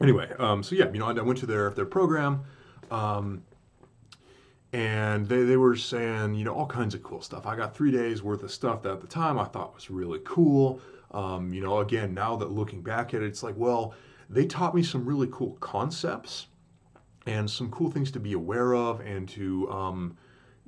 anyway, um, so yeah, you know, I, I went to their their program. Um, and they, they were saying, you know, all kinds of cool stuff. I got three days worth of stuff that at the time I thought was really cool. Um, you know, again, now that looking back at it, it's like, well, they taught me some really cool concepts and some cool things to be aware of and to, um,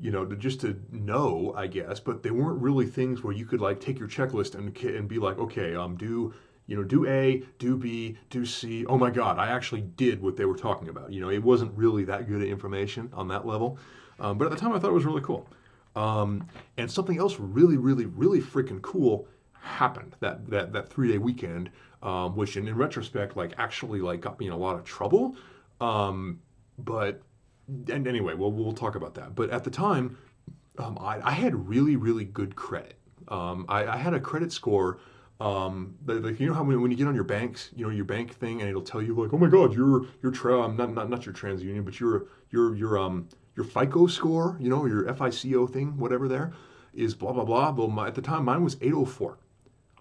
you know, to just to know, I guess. But they weren't really things where you could like take your checklist and and be like, okay, um, do you know, do A, do B, do C. Oh my God, I actually did what they were talking about. You know, it wasn't really that good information on that level. Um, but at the time, I thought it was really cool. Um, and something else really, really, really freaking cool happened that that that three day weekend, um, which in, in, retrospect, like actually like got me in a lot of trouble. Um, but and anyway, we'll we'll talk about that. But at the time, um, I, I, had really, really good credit. Um, I, I had a credit score um, like you know how when, when you get on your banks, you know your bank thing, and it'll tell you like, oh my God, your your tra- not not not your TransUnion, but your your your um your FICO score, you know your FICO thing, whatever there is blah blah blah. Well, my, at the time mine was 804.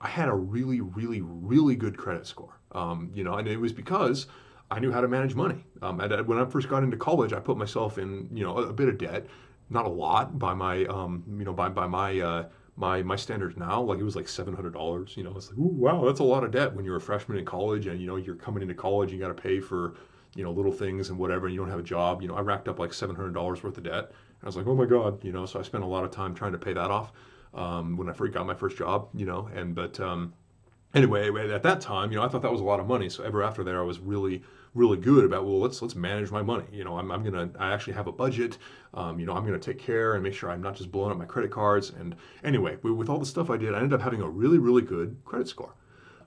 I had a really really really good credit score. Um, you know, and it was because I knew how to manage money. Um, and when I first got into college, I put myself in you know a, a bit of debt, not a lot by my um, you know by by my uh, my my standards now, like it was like seven hundred dollars. You know, it's like, ooh, wow, that's a lot of debt when you're a freshman in college, and you know you're coming into college, you got to pay for you know little things and whatever, and you don't have a job. You know, I racked up like seven hundred dollars worth of debt. And I was like, oh my god, you know. So I spent a lot of time trying to pay that off um, when I first got my first job. You know, and but um, anyway, at that time, you know, I thought that was a lot of money. So ever after there, I was really really good about well let's let's manage my money. You know i'm, I'm gonna i actually have a budget. Um, you know i'm gonna take care and make sure i'm not just blowing up my credit cards. And anyway with all the stuff i did i ended up having a really really good credit score.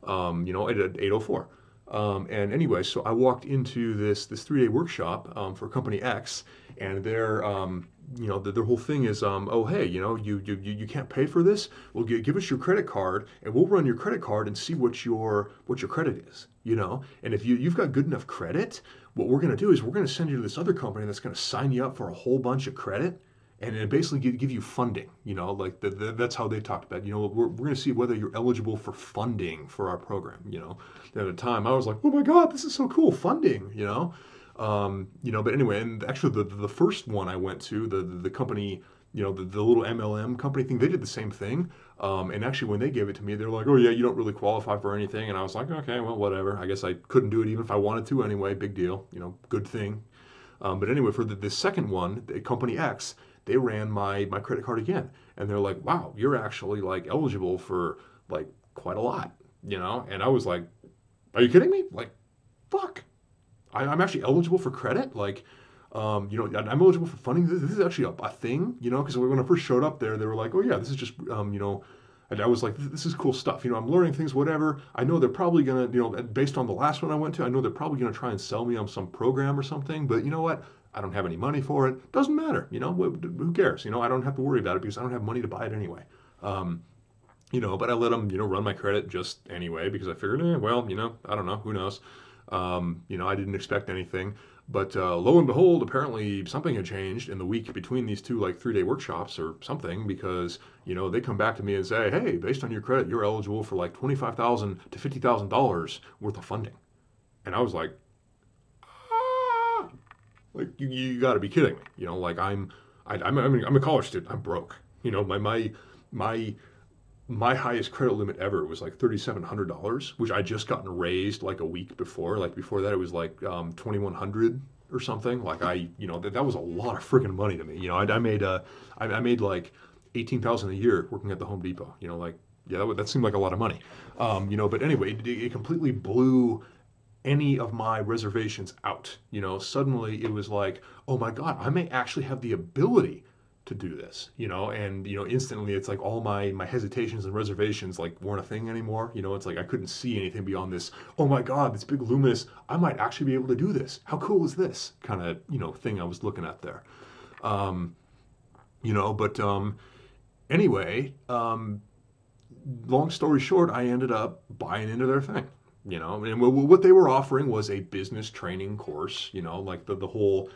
Um, you know at 804 um, and anyway so i walked into this this three day workshop um, for company x and their um, you know the, their whole thing is um, oh hey you know you, you you can't pay for this? Well give, give us your credit card and we'll run your credit card and see what your what your credit is you know? And if you, you've got good enough credit what we're going to do is we're going to send you to this other company that's going to sign you up for a whole bunch of credit and it basically give, give you funding you know? Like the, the, that's how they talked about it. you know we're, we're going to see whether you're eligible for funding for our program you know? At the time i was like oh my god this is so cool funding you know um, you know, but anyway, and actually the the first one I went to, the the, the company, you know, the, the little MLM company thing, they did the same thing. Um, and actually, when they gave it to me, they're like, "Oh yeah, you don't really qualify for anything." And I was like, "Okay, well, whatever. I guess I couldn't do it even if I wanted to anyway. Big deal, you know, good thing." Um, but anyway, for the, the second one, the company X, they ran my my credit card again, and they're like, "Wow, you're actually like eligible for like quite a lot," you know. And I was like, "Are you kidding me? Like, fuck." I, am actually eligible for credit. Like, um, you know, I'm eligible for funding. This, this is actually a, a thing, you know, because when I first showed up there, they were like, oh, yeah, this is just, um, you know, and I was like, this is cool stuff. You know, I'm learning things, whatever. I know they're probably going to, you know, based on the last one I went to, I know they're probably going to try and sell me on some program or something. But you know what? I don't have any money for it. Doesn't matter. You know, who cares? You know, I don't have to worry about it because I don't have money to buy it anyway. Um, you know, but I let them, you know, run my credit just anyway because I figured, eh, well, you know, I don't know, who knows. Um, you know, I didn't expect anything. But uh, lo and behold, apparently something had changed in the week between these two like three day workshops or something because you know they come back to me and say, hey, based on your credit, you're eligible for like 25,000 to fifty thousand dollars worth of funding, and I was like, ah! like you, you got to be kidding me, you know, like I'm I, I'm, I'm a college student, I'm broke, you know, my my my my highest credit limit ever was like $3,700, which I just gotten raised like a week before. Like before that, it was like um, 2,100 or something. Like I, you know, that, that was a lot of freaking money to me. You know, I, I made, uh, I, I made like 18,000 a year working at the Home Depot, you know, like, yeah, that, that seemed like a lot of money. Um, you know, but anyway, it, it completely blew any of my reservations out. You know, suddenly it was like, oh my God, I may actually have the ability to do this, you know, and you know, instantly it's like all my my hesitations and reservations like weren't a thing anymore. You know, it's like I couldn't see anything beyond this. Oh my God, this big luminous! I might actually be able to do this. How cool is this? Kind of you know thing I was looking at there. Um, you know, but um, anyway, um, long story short, I ended up buying into their thing. You know, and what they were offering was a business training course. You know, like the the whole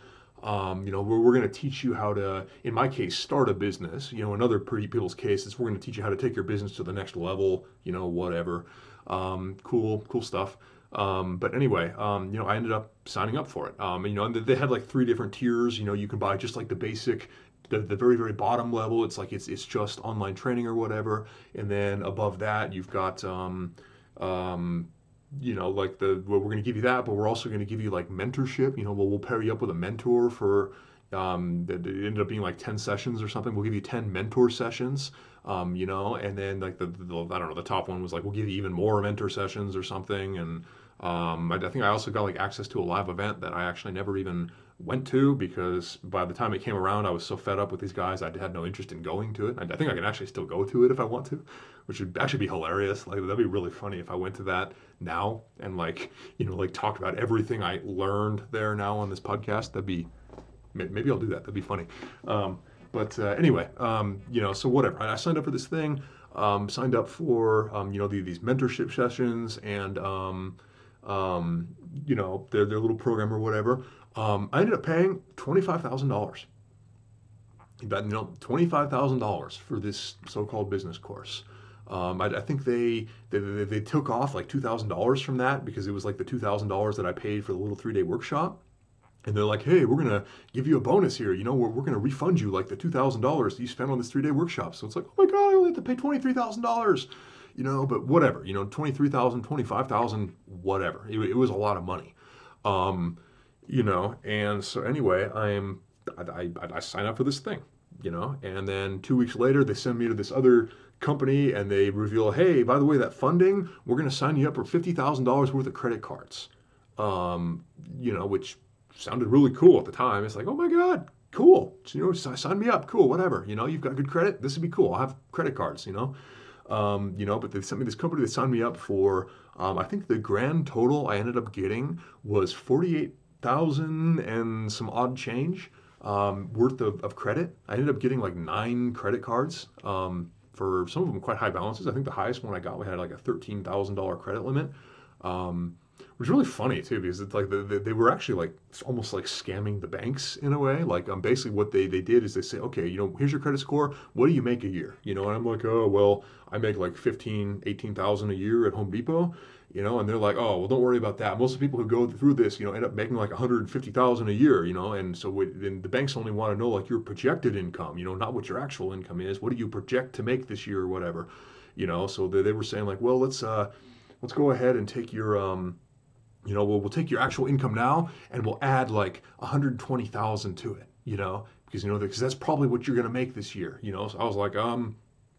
um, you know, we're, we're going to teach you how to, in my case, start a business. You know, in other people's cases, we're going to teach you how to take your business to the next level. You know, whatever. Um, cool, cool stuff. Um, but anyway, um, you know, I ended up signing up for it. Um, you know, and they had like three different tiers. You know, you can buy just like the basic, the, the very very bottom level. It's like it's it's just online training or whatever. And then above that, you've got, um, um, you know, like the well, we're going to give you that, but we're also going to give you like mentorship. You know, we'll we'll pair you up with a mentor for. Um, it ended up being like 10 sessions or something. We'll give you 10 mentor sessions um, you know, and then like the, the, I don't know, the top one was like, we'll give you even more mentor sessions or something. And um, I, I, think I also got like access to a live event that I actually never even went to because by the time it came around, I was so fed up with these guys, I had no interest in going to it. I, I think I can actually still go to it if I want to, which would actually be hilarious. Like that'd be really funny if I went to that now and like, you know, like talked about everything I learned there now on this podcast. That'd be, maybe I'll do that. That'd be funny. Um, but uh, anyway, um, you know, so whatever. I signed up for this thing. Um, signed up for um, you know the, these mentorship sessions and um, um, you know their their little program or whatever. Um, I ended up paying twenty five thousand dollars. You know, twenty five thousand dollars for this so called business course. Um, I, I, think they, they they took off like two thousand dollars from that because it was like the two thousand dollars that I paid for the little three day workshop and they're like, hey, we're going to give you a bonus here. You know, we're, we're going to refund you like the $2,000 you spent on this three day workshop. So it's like, oh my God, I only have to pay $23,000, you know, but whatever, you know, 23,000, 25,000, whatever. It, it, was a lot of money. Um, you know, and so anyway, I'm, I, I, I sign up for this thing, you know, and then two weeks later, they send me to this other company and they reveal, hey, by the way, that funding, we're going to sign you up for $50,000 worth of credit cards. Um, you know, which sounded really cool at the time. It's like, oh my God, cool. You know, sign me up. Cool, whatever. You know, you've got good credit. This would be cool. I'll have credit cards, you know. Um, you know, but they sent me this company that signed me up for, um, I think the grand total I ended up getting was 48,000 and some odd change um, worth of, of, credit. I ended up getting like nine credit cards um, for some of them quite high balances. I think the highest one I got, we had like a $13,000 credit limit. Um, which is really funny too because it's like the, the, they were actually like almost like scamming the banks in a way like um, basically what they, they did is they say okay you know here's your credit score what do you make a year you know and i'm like oh well i make like 15 18000 a year at home depot you know and they're like oh well don't worry about that most of the people who go through this you know end up making like 150000 a year you know and so then the banks only want to know like your projected income you know not what your actual income is what do you project to make this year or whatever you know so they, they were saying like well let's uh let's go ahead and take your um you know, we'll, we'll take your actual income now and we'll add like 120,000 to it, you know, because, you know, because that's probably what you're going to make this year, you know? So I was like, um,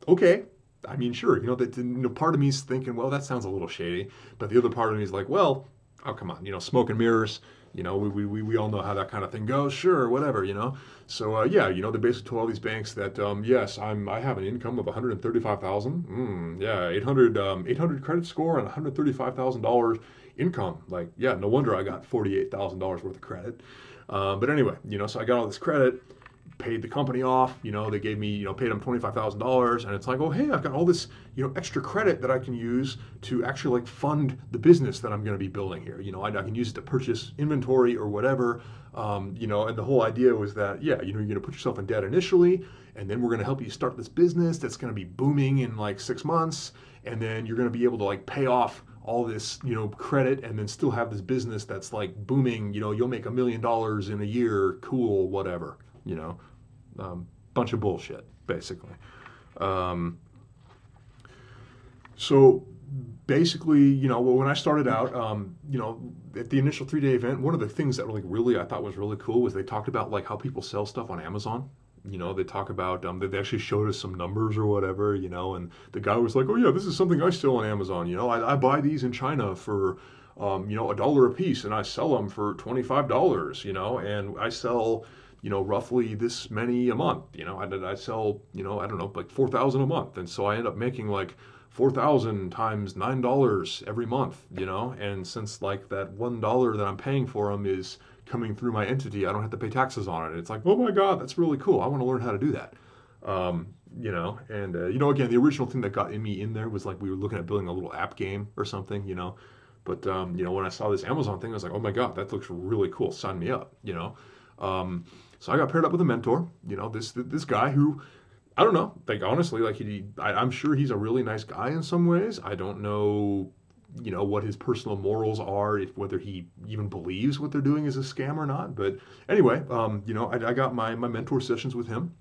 okay. I mean, sure, you know, that, you know, part of me is thinking, well, that sounds a little shady. But the other part of me is like, well, oh, come on, you know, smoke and mirrors, you know, we, we, we all know how that kind of thing goes. Sure, whatever, you know. So uh, yeah, you know, they basically told all these banks that um, yes, I'm I have an income of 135,000. Mm, yeah, 800 um, 800 credit score and 135,000 dollars income. Like, yeah, no wonder I got $48,000 worth of credit. Uh, but anyway, you know, so I got all this credit, paid the company off, you know, they gave me, you know, paid them $25,000. And it's like, oh, hey, I've got all this, you know, extra credit that I can use to actually like fund the business that I'm going to be building here. You know, I, I, can use it to purchase inventory or whatever. Um, you know, and the whole idea was that, yeah, you know, you're going to put yourself in debt initially, and then we're going to help you start this business that's going to be booming in like six months. And then you're going to be able to like pay off all this you know credit and then still have this business that's like booming you know you'll make a million dollars in a year cool whatever you know um, bunch of bullshit basically um, so basically you know when i started out um, you know at the initial three day event one of the things that like really i thought was really cool was they talked about like how people sell stuff on amazon you know, they talk about um, they actually showed us some numbers or whatever, you know, and the guy was like, "Oh yeah, this is something I sell on Amazon. You know, I, I buy these in China for, um, you know, a dollar a piece, and I sell them for twenty five dollars. You know, and I sell." You know, roughly this many a month. You know, I, I sell, you know, I don't know, like 4,000 a month. And so I end up making like 4,000 times $9 every month, you know, and since like that $1 that I'm paying for them is coming through my entity. I don't have to pay taxes on it. It's like, oh my God, that's really cool. I want to learn how to do that. Um, you know, and uh, you know, again, the original thing that got in me in there was like we were looking at building a little app game or something, you know. But um, you know, when I saw this Amazon thing, I was like, oh my God, that looks really cool. Sign me up, you know. Um, so I got paired up with a mentor, you know, this this guy who I don't know, like honestly, like he, I, I'm sure he's a really nice guy in some ways. I don't know you know what his personal morals are, if whether he even believes what they're doing is a scam or not. But anyway, um, you know, I, I, got my my mentor sessions with him.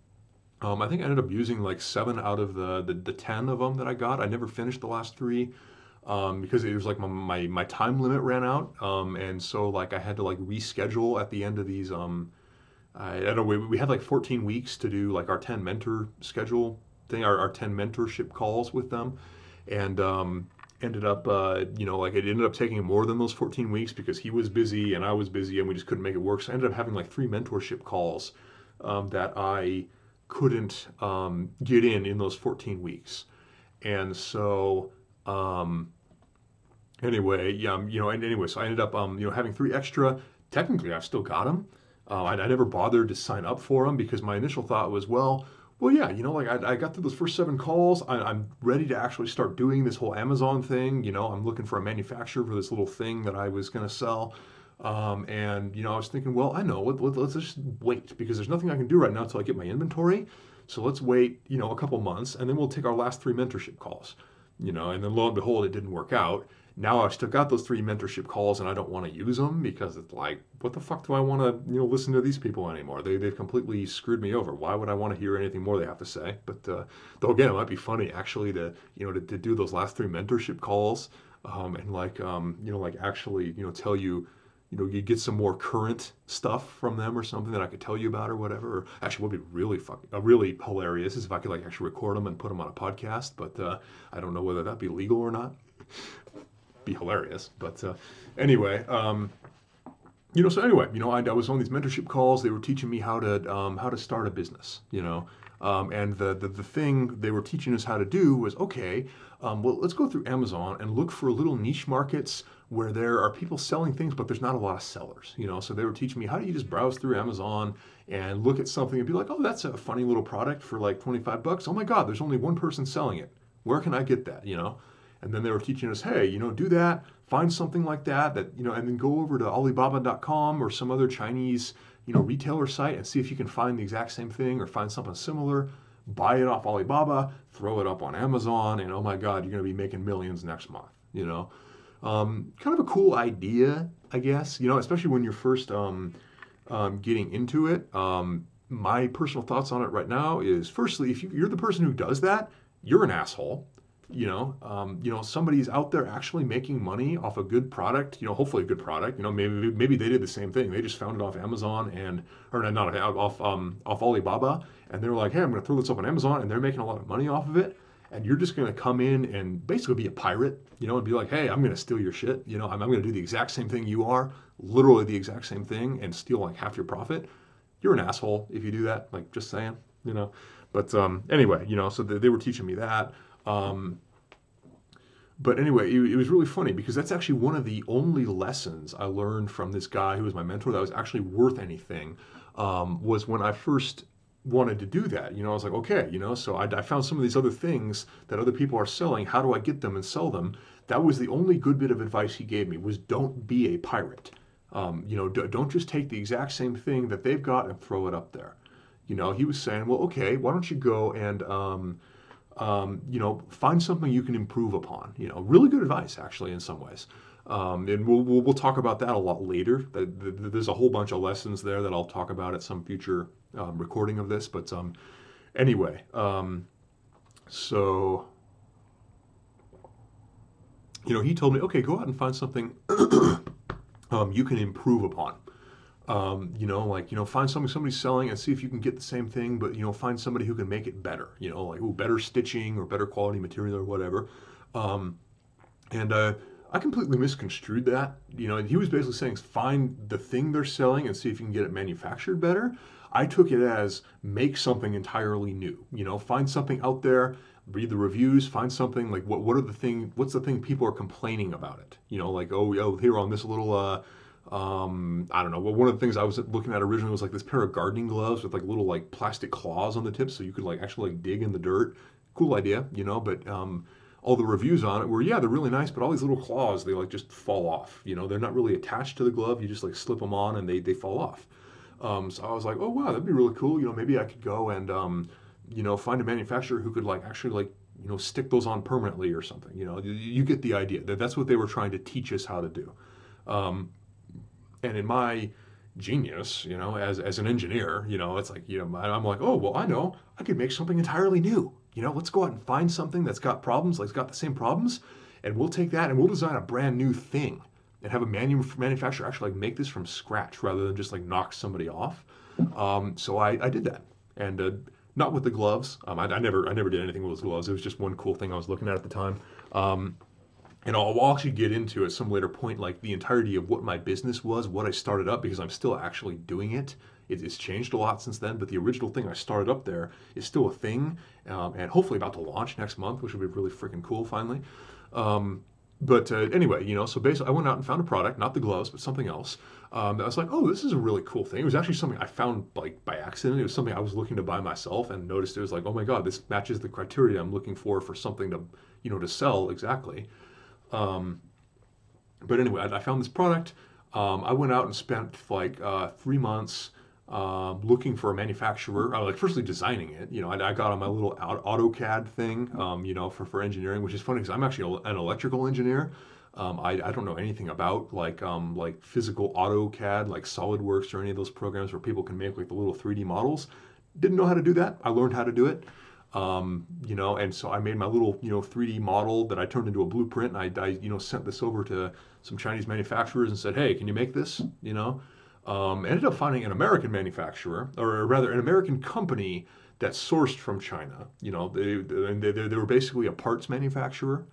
Um, I think I ended up using like seven out of the, the, the ten of them that I got. I never finished the last three um, because it was like my, my, my time limit ran out, um, and so like I had to like reschedule at the end of these. Um, I, don't know. We, we had like 14 weeks to do like our 10 mentor schedule thing, our, our 10 mentorship calls with them, and um, ended up, uh, you know, like it ended up taking more than those 14 weeks because he was busy and I was busy and we just couldn't make it work. So I ended up having like three mentorship calls um, that I couldn't um, get in in those 14 weeks. And so, um, anyway, yeah, um, you know, and anyway, so I ended up, um, you know, having three extra. Technically, I've still got them. Uh, I, I never bothered to sign up for them because my initial thought was, well, well, yeah, you know, like I, I got through those first seven calls. I, am ready to actually start doing this whole Amazon thing. You know, I'm looking for a manufacturer for this little thing that I was going to sell. Um, and, you know, I was thinking, well, I know, let, let, let's just wait because there's nothing I can do right now until I get my inventory. So let's wait, you know, a couple months and then we'll take our last three mentorship calls, you know, and then lo and behold, it didn't work out now I've still got those three mentorship calls and I don't want to use them because it's like, what the fuck do I want to, you know, listen to these people anymore? They, they've completely screwed me over. Why would I want to hear anything more they have to say? But, uh, though again, it might be funny actually to, you know, to, to do those last three mentorship calls um, and like, um, you know, like actually, you know, tell you, you know, you get some more current stuff from them or something that I could tell you about or whatever. Or actually, would be really fucking, uh, really hilarious is if I could like actually record them and put them on a podcast. But uh, I don't know whether that'd be legal or not be hilarious. But uh, anyway, um, you know, so anyway, you know, I, I, was on these mentorship calls. They were teaching me how to um, how to start a business. You know, um, and the, the, the thing they were teaching us how to do was okay. Um, well, let's go through Amazon and look for little niche markets where there are people selling things, but there's not a lot of sellers. You know, so they were teaching me how do you just browse through Amazon and look at something and be like, oh, that's a funny little product for like 25 bucks. Oh my God, there's only one person selling it. Where can I get that? You know. And then they were teaching us, hey, you know, do that, find something like that, that, you know, and then go over to Alibaba.com or some other Chinese, you know, retailer site and see if you can find the exact same thing or find something similar. Buy it off Alibaba, throw it up on Amazon, and oh my God, you're going to be making millions next month, you know. Um, kind of a cool idea, I guess, you know, especially when you're first um, um, getting into it. Um, my personal thoughts on it right now is firstly, if you're the person who does that, you're an asshole you know um, you know somebody's out there actually making money off a good product you know hopefully a good product you know maybe maybe they did the same thing. They just found it off amazon and or not off um, off alibaba and they're like hey i'm going to throw this up on amazon and they're making a lot of money off of it and you're just going to come in and basically be a pirate you know and be like hey i'm going to steal your shit you know i'm, I'm going to do the exact same thing you are literally the exact same thing and steal like half your profit. You're an asshole if you do that like just saying you know but um, anyway you know so they, they were teaching me that um, but anyway, it, it, was really funny because that's actually one of the only lessons I learned from this guy who was my mentor that was actually worth anything. Um, was when I first wanted to do that. You know, I was like, okay, you know, so I, I, found some of these other things that other people are selling. How do I get them and sell them? That was the only good bit of advice he gave me was don't be a pirate. Um, you know, d- don't just take the exact same thing that they've got and throw it up there. You know, he was saying, well, okay, why don't you go and um, um, you know, find something you can improve upon. You know, really good advice actually in some ways. Um, and we'll, we'll, we'll talk about that a lot later. There's a whole bunch of lessons there that I'll talk about at some future um, recording of this. But um, anyway, um, so you know, he told me, okay, go out and find something um, you can improve upon. Um, you know, like, you know, find something somebody's selling and see if you can get the same thing, but, you know, find somebody who can make it better, you know, like, ooh, better stitching or better quality material or whatever. Um, and uh, I completely misconstrued that. You know, he was basically saying find the thing they're selling and see if you can get it manufactured better. I took it as make something entirely new. You know, find something out there, read the reviews, find something like what what are the thing what's the thing people are complaining about it. You know, like oh oh here on this little uh, um, I don't know. Well, one of the things I was looking at originally was like this pair of gardening gloves with like little like plastic claws on the tips, so you could like actually like dig in the dirt. Cool idea, you know. But um, all the reviews on it were, yeah, they're really nice, but all these little claws, they like just fall off. You know, they're not really attached to the glove. You just like slip them on and they they fall off. Um, so I was like, oh wow, that'd be really cool. You know, maybe I could go and um, you know find a manufacturer who could like actually like you know, stick those on permanently or something. You know, you, you get the idea. That that's what they were trying to teach us how to do. Um, and in my genius, you know, as, as an engineer, you know, it's like, you know, I'm like, oh, well, I know, I could make something entirely new. You know, let's go out and find something that's got problems, like it's got the same problems, and we'll take that and we'll design a brand new thing and have a manu- manufacturer actually like make this from scratch rather than just like knock somebody off. Um, so I, I did that, and uh, not with the gloves. Um, I, I, never I never did anything with those gloves. It was just one cool thing I was looking at at the time. Um, and I'll, actually get into at some later point like the entirety of what my business was, what I started up because I'm still actually doing it. it it's changed a lot since then, but the original thing I started up there is still a thing, um, and hopefully about to launch next month, which will be really freaking cool finally. Um, but uh, anyway, you know, so basically, I went out and found a product, not the gloves, but something else. Um, I was like, oh, this is a really cool thing. It was actually something I found like by accident. It was something I was looking to buy myself and noticed it was like, oh my god, this matches the criteria I'm looking for for something to, you know, to sell exactly. Um, but anyway, I, I, found this product. Um, I went out and spent like uh, three months um, looking for a manufacturer. I was like firstly designing it. You know, I, I got on my little AutoCAD thing. Um, you know, for for engineering, which is funny because I'm actually an electrical engineer. Um, I, I don't know anything about like um, like physical AutoCAD, like SolidWorks or any of those programs where people can make like the little 3D models. Didn't know how to do that. I learned how to do it. Um, you know, and so I made my little, you know, 3D model that I turned into a blueprint, and I, I, you know, sent this over to some Chinese manufacturers and said, "Hey, can you make this?" You know, um, ended up finding an American manufacturer, or rather, an American company that sourced from China. You know, they they, they, they were basically a parts manufacturer.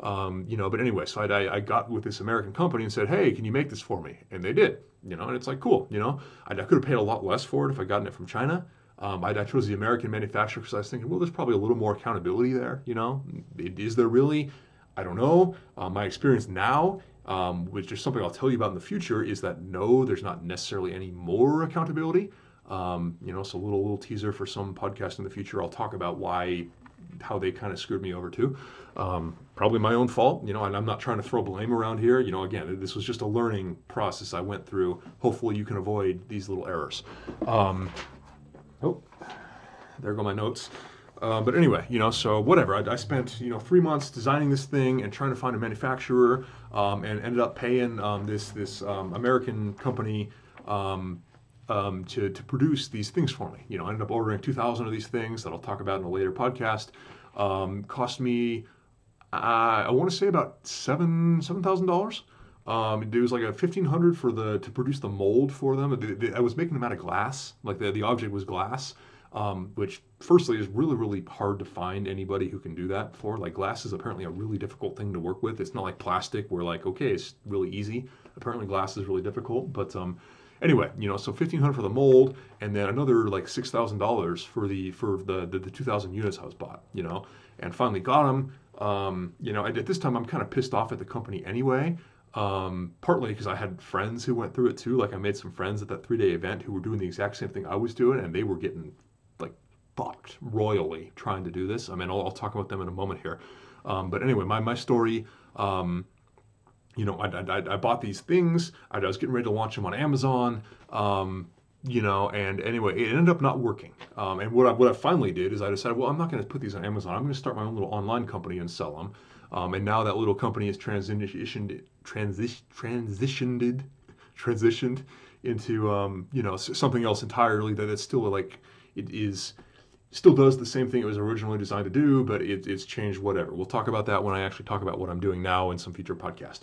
Um, you know, but anyway, so I, I got with this American company and said, "Hey, can you make this for me?" And they did. You know, and it's like cool. You know, I, I could have paid a lot less for it if I gotten it from China. Um, I, I, chose the American manufacturer because I was thinking, well, there's probably a little more accountability there. You know, is there really? I don't know. Uh, my experience now um, which is something I'll tell you about in the future, is that no, there's not necessarily any more accountability. Um, you know, so a little little teaser for some podcast in the future. I'll talk about why, how they kind of screwed me over too. Um, probably my own fault, you know, and I'm not trying to throw blame around here. You know, again, this was just a learning process I went through. Hopefully, you can avoid these little errors. Oh, there go my notes. Uh, but anyway, you know, so whatever. I, I, spent you know three months designing this thing and trying to find a manufacturer, um, and ended up paying um, this this um, American company um, um, to to produce these things for me. You know, I ended up ordering two thousand of these things that I'll talk about in a later podcast. Um, cost me, uh, I want to say about seven seven thousand dollars. Um, it was like a fifteen hundred for the to produce the mold for them. The, the, I was making them out of glass, like the the object was glass um, which firstly is really really hard to find anybody who can do that for. Like glass is apparently a really difficult thing to work with. It's not like plastic where like okay it's really easy. Apparently glass is really difficult but um, anyway you know so 1500 for the mold and then another like $6000 for the for the, the, the 2000 units i was bought you know and finally got them um, you know at this time i'm kind of pissed off at the company anyway um, partly because I had friends who went through it too. Like I made some friends at that three day event who were doing the exact same thing I was doing, and they were getting like fucked royally trying to do this. I mean, I'll, I'll talk about them in a moment here. Um, but anyway, my, my story, um, you know, I, I, I, bought these things. I was getting ready to launch them on Amazon, um, you know, and anyway, it ended up not working. Um, and what I, what I finally did is I decided, well, I'm not going to put these on Amazon. I'm going to start my own little online company and sell them. Um, and now that little company has transitioned, transi- transitioned, transitioned into, um, you know, something else entirely that it's still like, it is still does the same thing it was originally designed to do, but it, it's changed whatever. We'll talk about that when I actually talk about what I'm doing now in some future podcast.